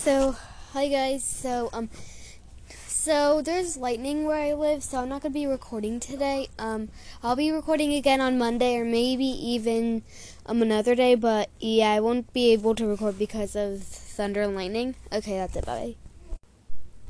So, hi guys. So, um, so there's lightning where I live, so I'm not gonna be recording today. Um, I'll be recording again on Monday or maybe even um another day. But yeah, I won't be able to record because of thunder and lightning. Okay, that's it. Bye.